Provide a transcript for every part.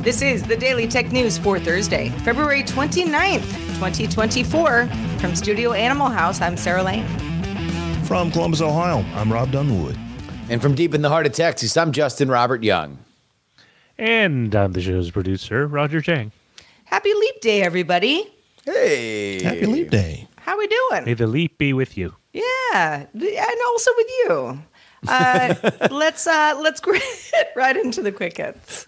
This is the Daily Tech News for Thursday, February 29th, 2024. From Studio Animal House, I'm Sarah Lane. From Columbus, Ohio, I'm Robb Dunewood. And from deep in the heart of Texas, I'm Justin Robert Young. And I'm the show's producer, Roger Chang. Happy Leap Day, everybody. Hey. Happy Leap Day. How we doing? May the leap be with you. Yeah, and also with you. Uh, let's uh, let's get right into the quick hits.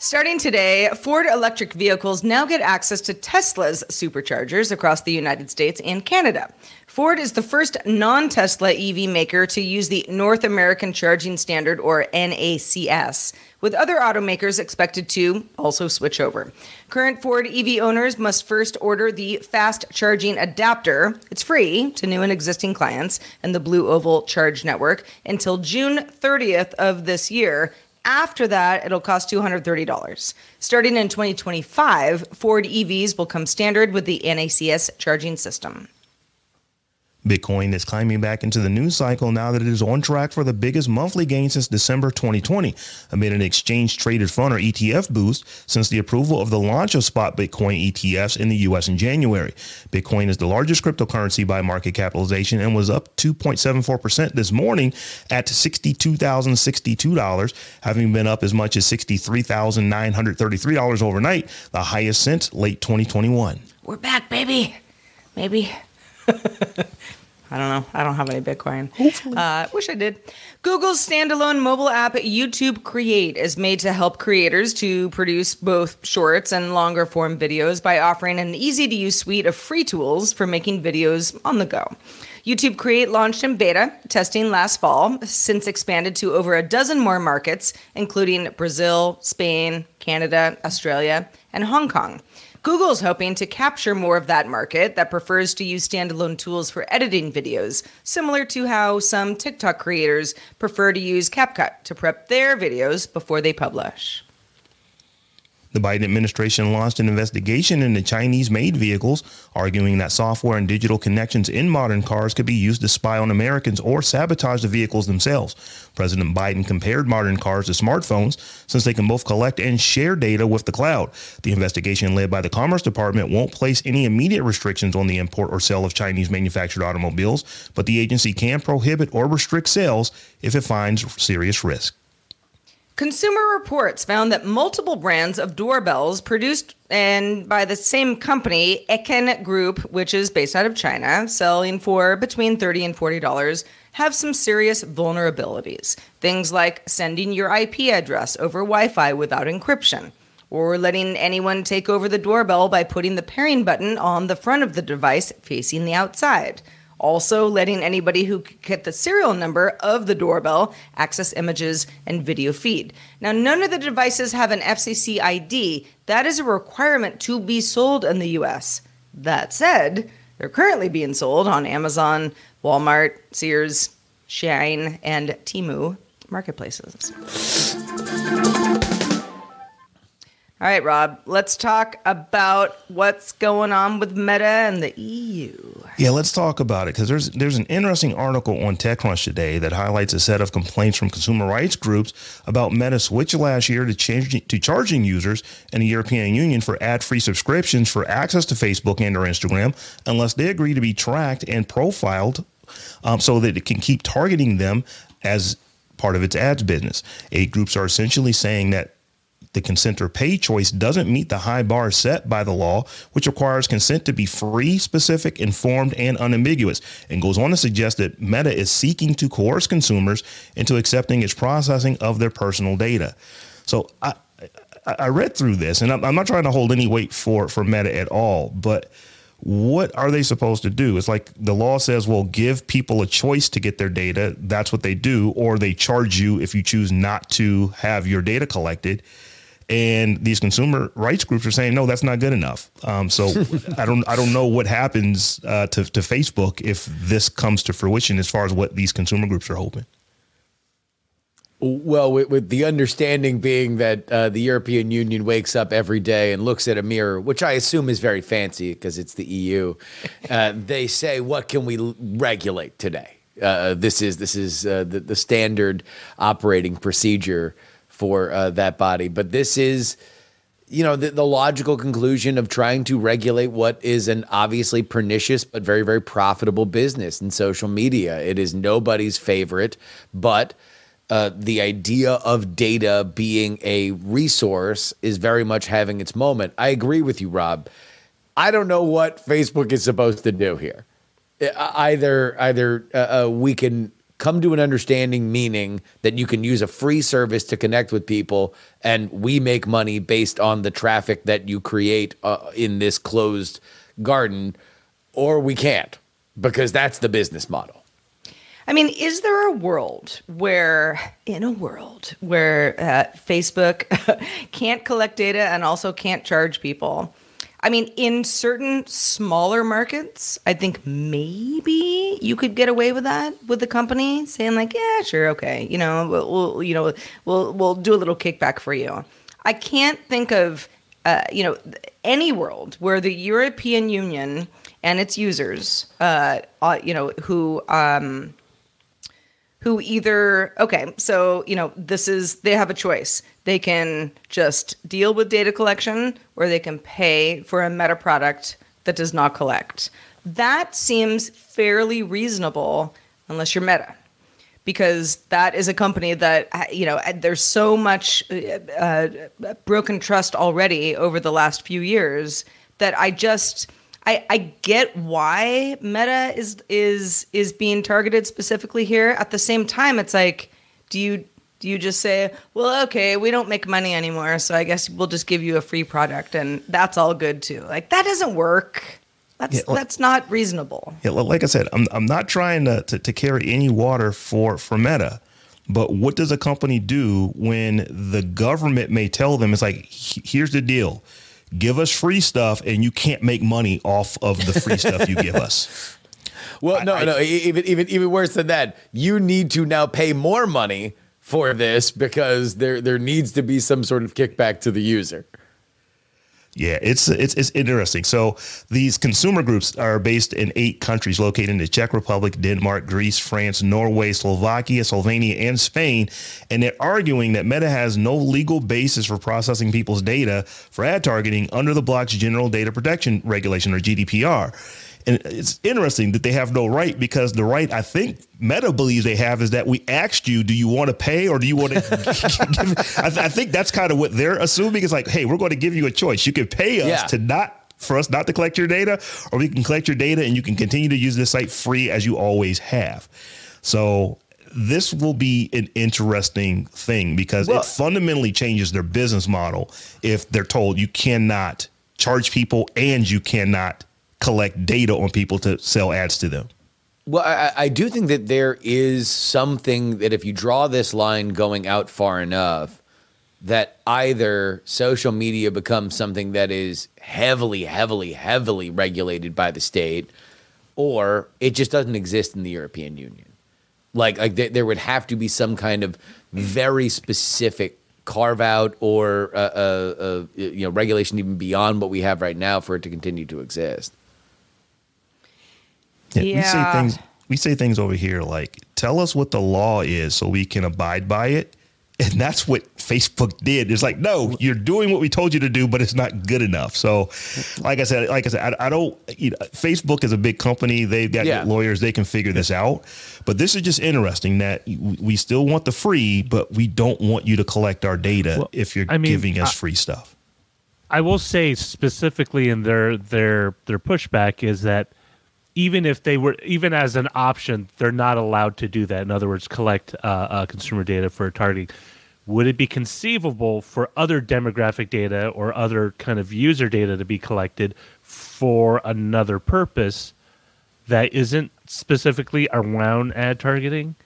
Starting today, Ford electric vehicles now get access to Tesla's superchargers across the United States and Canada. Ford is the first non Tesla EV maker to use the North American Charging Standard, or NACS, with other automakers expected to also switch over. Current Ford EV owners must first order the fast charging adapter. It's free to new and existing clients and the Blue Oval Charge Network until June 30th of this year after that, it'll cost $230. Starting in 2025, Ford EVs will come standard with the NACS charging system. Bitcoin is climbing back into the news cycle now that it is on track for the biggest monthly gain since December 2020, amid an exchange traded fund or ETF boost since the approval of the launch of spot Bitcoin ETFs in the US in January. Bitcoin is the largest cryptocurrency by market capitalization and was up 2.74% this morning at $62,062, having been up as much as $63,933 overnight, the highest since late 2021. We're back, baby. Maybe. I don't know. I don't have any Bitcoin. Uh, wish I did. Google's standalone mobile app YouTube Create is made to help creators to produce both shorts and longer form videos by offering an easy to use suite of free tools for making videos on the go. YouTube Create launched in beta testing last fall, since expanded to over a dozen more markets, including Brazil, Spain, Canada, Australia, and Hong Kong. Google's hoping to capture more of that market that prefers to use standalone tools for editing videos, similar to how some TikTok creators prefer to use CapCut to prep their videos before they publish. The Biden administration launched an investigation into Chinese made vehicles, arguing that software and digital connections in modern cars could be used to spy on Americans or sabotage the vehicles themselves. President Biden compared modern cars to smartphones since they can both collect and share data with the cloud. The investigation led by the Commerce Department won't place any immediate restrictions on the import or sale of Chinese manufactured automobiles, but the agency can prohibit or restrict sales if it finds serious risk. Consumer Reports found that multiple brands of doorbells produced and by the same company, Eken Group, which is based out of China, selling for between 30 and $40, have some serious vulnerabilities. Things like sending your IP address over Wi Fi without encryption, or letting anyone take over the doorbell by putting the pairing button on the front of the device facing the outside also letting anybody who could get the serial number of the doorbell access images and video feed. Now, none of the devices have an FCC ID. That is a requirement to be sold in the US. That said, they're currently being sold on Amazon, Walmart, Sears, Shein, and Temu marketplaces. All right, Robb, let's talk about what's going on with Meta and the EU. Yeah, let's talk about it because there's there's an interesting article on TechCrunch today that highlights a set of complaints from consumer rights groups about Meta switch last year to changing to charging users in the European Union for ad-free subscriptions for access to Facebook and or Instagram unless they agree to be tracked and profiled um, so that it can keep targeting them as part of its ads business. Eight groups are essentially saying that the consent or pay choice doesn't meet the high bar set by the law, which requires consent to be free, specific, informed, and unambiguous, and goes on to suggest that Meta is seeking to coerce consumers into accepting its processing of their personal data. So I, I read through this, and I'm not trying to hold any weight for for Meta at all, but what are they supposed to do? It's like the law says, well, give people a choice to get their data. That's what they do, or they charge you if you choose not to have your data collected and these consumer rights groups are saying no that's not good enough um, so i don't i don't know what happens uh, to, to facebook if this comes to fruition as far as what these consumer groups are hoping well, with, with, the understanding being that uh, the European Union wakes up every day and looks at a mirror, which I assume is very fancy because it's the EU, uh, they say, "What can we regulate today?" Uh, this is this is uh, the, the standard operating procedure for uh, that body. But this is, you know, the, the logical conclusion of trying to regulate what is an obviously pernicious but very, very profitable business in social media. It is nobody's favorite, but uh, the idea of data being a resource is very much having its moment. I agree with you, Robb. I don't know what Facebook is supposed to do here. Either, either uh, uh, we can come to an understanding, meaning that you can use a free service to connect with people, and we make money based on the traffic that you create uh, in this closed garden, or we can't because that's the business model. I mean, is there a world where, in a world where uh, Facebook can't collect data and also can't charge people? I mean, in certain smaller markets, I think maybe you could get away with that with the company saying like, "Yeah, sure, okay, you know, we'll, we'll you know, we'll we'll do a little kickback for you." I can't think of, uh, you know, any world where the European Union and its users, uh, uh you know, who um, who either okay so you know this is they have a choice. They can just deal with data collection or they can pay for a meta product that does not collect. That seems fairly reasonable unless you're meta because that is a company that you know there's so much uh, broken trust already over the last few years that i just I, I get why Meta is is is being targeted specifically here. At the same time, it's like, do you do you just say, well, okay, we don't make money anymore, so I guess we'll just give you a free product, and that's all good too? Like that doesn't work. That's yeah, that's not reasonable. Yeah, like I said, I'm I'm not trying to, to, to carry any water for for Meta. But what does a company do when the government may tell them it's like, here's the deal give us free stuff and you can't make money off of the free stuff you give us. Well, no, I, no, even even even worse than that. You need to now pay more money for this because there there needs to be some sort of kickback to the user. Yeah, it's it's it's interesting. So these consumer groups are based in eight countries located in the Czech Republic, Denmark, Greece, France, Norway, Slovakia, Slovenia, and Spain, and they're arguing that Meta has no legal basis for processing people's data for ad targeting under the bloc's General Data Protection Regulation or GDPR. And it's interesting that they have no right because the right I think Meta believes they have is that we asked you, do you want to pay or do you want to? give, I, th- I, think that's kind of what they're assuming. It's like, hey, we're going to give you a choice. You can pay us yeah. to not for us not to collect your data, or we can collect your data and you can continue to use this site free as you always have. So this will be an interesting thing because well, it fundamentally changes their business model if they're told you cannot charge people and you cannot collect data on people to sell ads to them. Well, I, I, do think that there is something that if you draw this line going out far enough, that either social media becomes something that is heavily, heavily, heavily regulated by the state, or it just doesn't exist in the European Union. Like, like there, there would have to be some kind of very specific carve out or uh, uh, uh, you know regulation even beyond what we have right now for it to continue to exist. Yeah, yeah. We say things we say things over here like tell us what the law is so we can abide by it. And that's what Facebook did. It's like, no, you're doing what we told you to do, but it's not good enough. So, like I said, like I said, I, I don't. You know, Facebook is a big company; they've got yeah. lawyers; they can figure this out. But this is just interesting that we still want the free, but we don't want you to collect our data well, if you're I mean, giving us I, free stuff. I will say specifically in their their their pushback is that even if they were even as an option they're not allowed to do that. In other words collect uh, uh, consumer data for targeting. Would it be conceivable for other demographic data or other kind of user data to be collected for another purpose that isn't specifically around ad targeting?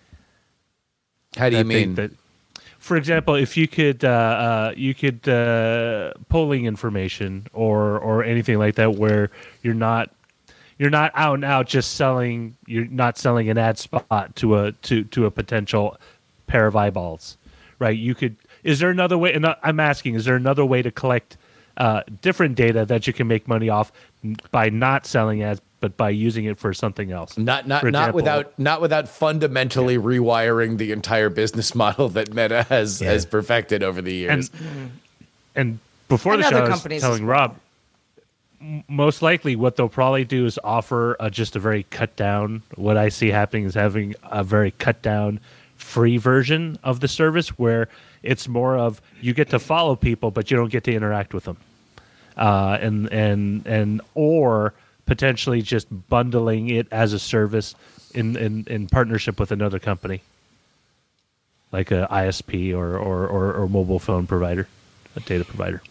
How do you mean? that for example, if you could, uh, uh, you could uh, polling information or or anything like that, where you're not you're not out and out just selling you're not selling an ad spot to a to to a potential pair of eyeballs right you could is there another way and i'm asking is there another way to collect uh, different data that you can make money off by not selling ads but by using it for something else. Not not For not example- without not without fundamentally rewiring the entire business model that Meta has Yeah. has perfected over the years. and and before And the other show, I was companies as telling Robb, m- most likely what they'll probably do is offer a, just a very cut down. What I see happening is having a very cut down free version of the service where it's more of you get to follow people, but you don't get to interact with them, uh, and and and or potentially just bundling it as a service in in, in partnership with another company like a ISP or, or, or, or mobile phone provider, a data provider.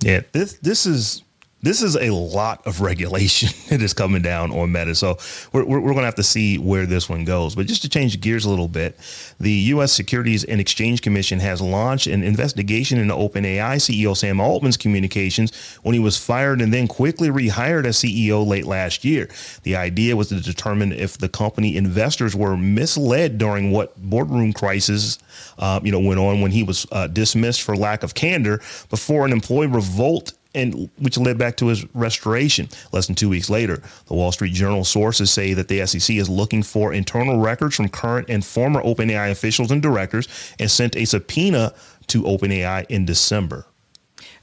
Yeah, this this is this is a lot of regulation that is coming down on Meta. So we're, we're, we're going to have to see where this one goes. But just to change gears a little bit, the U.S. Securities and Exchange Commission has launched an investigation into OpenAI CEO Sam Altman's communications when he was fired and then quickly rehired as CEO late last year. The idea was to determine if the company investors were misled during what boardroom crisis um, you know went on when he was uh, dismissed for lack of candor before an employee revolt and which led back to his restoration. Less than two weeks later, the Wall Street Journal sources say that the SEC is looking for internal records from current and former OpenAI officials and directors and sent a subpoena to OpenAI in December.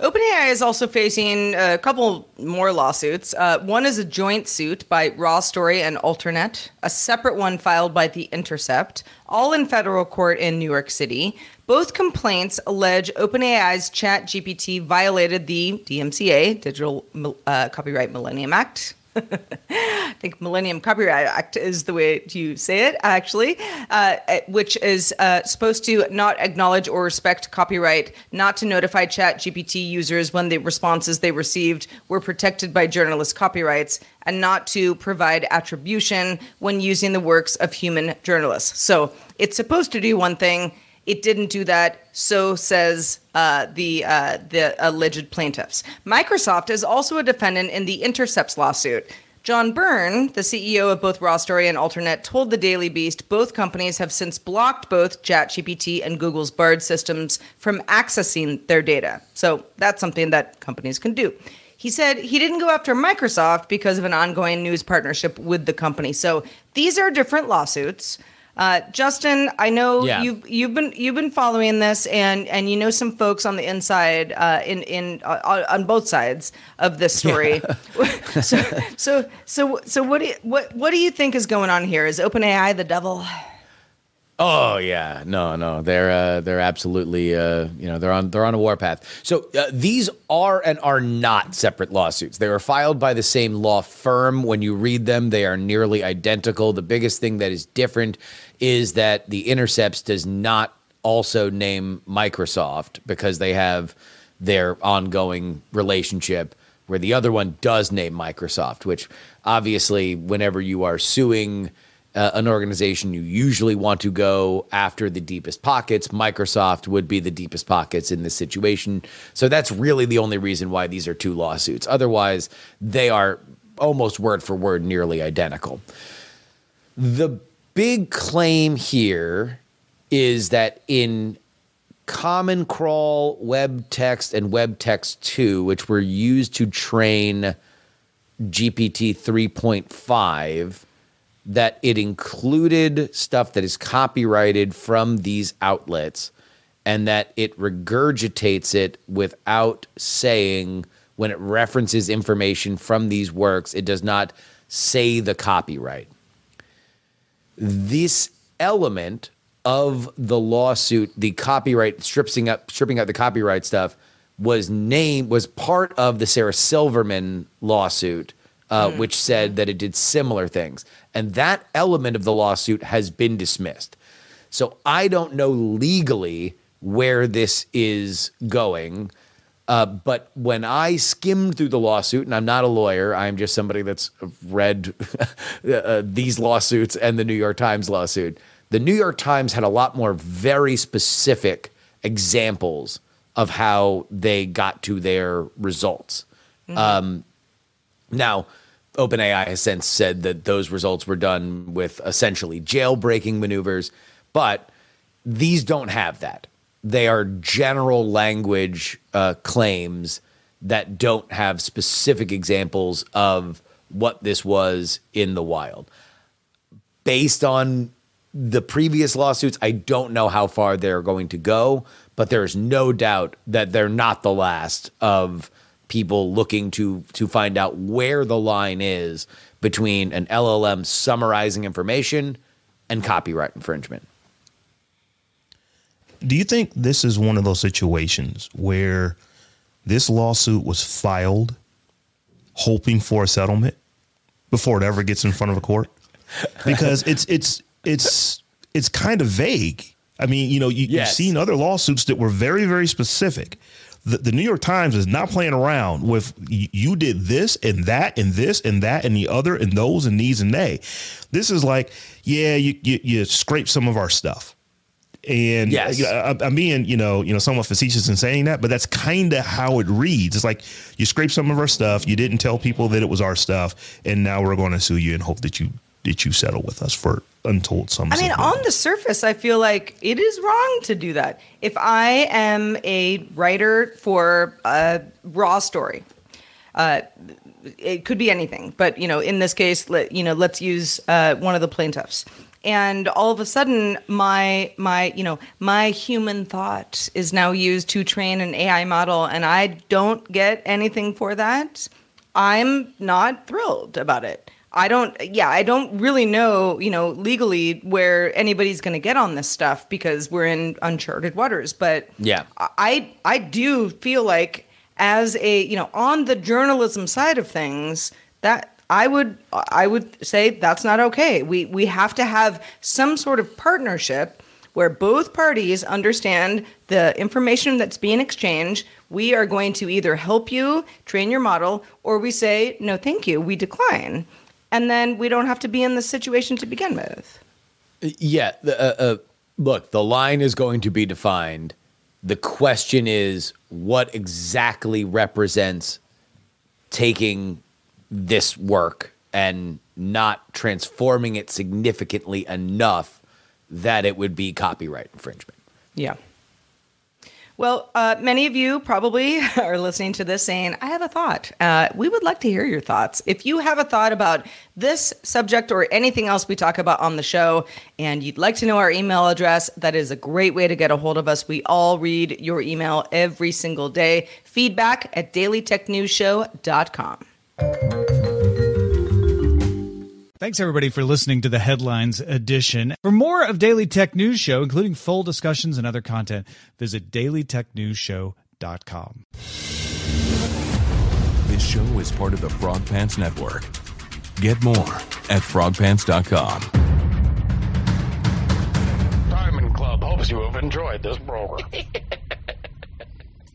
OpenAI is also facing a couple more lawsuits. Uh, one is a joint suit by Raw Story and Alternet, a separate one filed by The Intercept, all in federal court in New York City. Both complaints allege OpenAI's ChatGPT violated the DMCA, Digital uh, Copyright Millennium Act. I think Millennium Copyright Act is the way to say it, actually, uh, which is uh, supposed to not acknowledge or respect copyright, not to notify Chat GPT users when the responses they received were protected by journalist copyrights, and not to provide attribution when using the works of human journalists. So it's supposed to do one thing. It didn't do that. So says uh, the uh, the alleged plaintiffs. Microsoft is also a defendant in the Intercepts lawsuit. John Byrne, the CEO of both Raw Story and Alternet, told the Daily Beast both companies have since blocked both ChatGPT and Google's Bard systems from accessing their data. So that's something that companies can do. He said he didn't go after Microsoft because of an ongoing news partnership with the company. So these are different lawsuits. Uh, Justin, I know Yeah. you've you've been you've been following this, and and you know some folks on the inside, uh, in in uh, on both sides of this story. so so so so what do you, what what do you think is going on here? Is OpenAI the devil? Oh yeah, no, no, they're uh, they're absolutely uh, you know they're on they're on a warpath. So uh, these are and are not separate lawsuits. They were filed by the same law firm. When you read them, they are nearly identical. The biggest thing that is different is that the Intercepts does not also name Microsoft because they have their ongoing relationship where the other one does name Microsoft, which obviously whenever you are suing uh, an organization, you usually want to go after the deepest pockets. Microsoft would be the deepest pockets in this situation. So that's really the only reason why these are two lawsuits. Otherwise, they are almost word for word nearly identical. The big claim here is that in Common Crawl, Web Text, and Web Text 2, which were used to train GPT 3.5, that it included stuff that is copyrighted from these outlets and that it regurgitates it without saying when it references information from these works, it does not say the copyright. This element of the lawsuit, the copyright stripping up stripping out the copyright stuff, was named was part of the Sarah Silverman lawsuit, uh, which said that it did similar things, and that element of the lawsuit has been dismissed. So I don't know legally where this is going. Uh, but when I skimmed through the lawsuit, and I'm not a lawyer, I'm just somebody that's read uh, these lawsuits and the New York Times lawsuit. The New York Times had a lot more very specific examples of how they got to their results. Um, now, OpenAI has since said that those results were done with essentially jailbreaking maneuvers, but these don't have that. They are general language uh, claims that don't have specific examples of what this was in the wild. Based on the previous lawsuits, I don't know how far they're going to go, but there's no doubt that they're not the last of people looking to to find out where the line is between an LLM summarizing information and copyright infringement. Do you think this is one of those situations where this lawsuit was filed hoping for a settlement before it ever gets in front of a court? Because it's it's it's it's kind of vague. I mean, you know, you, Yes. you've seen other lawsuits that were very, very specific. The, the New York Times is not playing around with you did this and that and this and that and the other and those and these and they. This is like, yeah, you you, you scrape some of our stuff. And uh, Yes. you know, I, I'm being, you know, you know, somewhat facetious in saying that, but that's kind of how it reads. It's like you scrape some of our stuff, you didn't tell people that it was our stuff, and now we're going to sue you and hope that you that you settle with us for untold sums. I mean, on the surface, I feel like it is wrong to do that. If I am a writer for a raw story, uh, it could be anything, but you know, in this case, let, you know, let's use uh, one of the plaintiffs. And all of a sudden, my my you know my human thought is now used to train an AI model, and I don't get anything for that. I'm not thrilled about it. I don't, yeah, I don't really know, you know, legally where anybody's going to get on this stuff because we're in uncharted waters. But Yeah. I, I do feel like as a, you know, on the journalism side of things, that I would, I would say that's not okay. We, we have to have some sort of partnership where both parties understand the information that's being exchanged. We are going to either help you train your model or we say, no, thank you, we decline. And then we don't have to be in this situation to begin with. Yeah. The, uh, uh, look, the line is going to be defined. The question is what exactly represents taking this work and not transforming it significantly enough that it would be copyright infringement. Yeah. Well, uh, many of you probably are listening to this saying, I have a thought. Uh, we would like to hear your thoughts. If you have a thought about this subject or anything else we talk about on the show, and you'd like to know our email address, that is a great way to get a hold of us. We all read your email every single day. Feedback at dailytechnewsshow.com. Thanks everybody for listening to the Headlines edition. For more of Daily Tech News Show, including full discussions and other content, visit dailytechnewsshow.com. This show is part of the Frog Pants Network. Get more at frogpants.com. Diamond Club hopes you have enjoyed this program.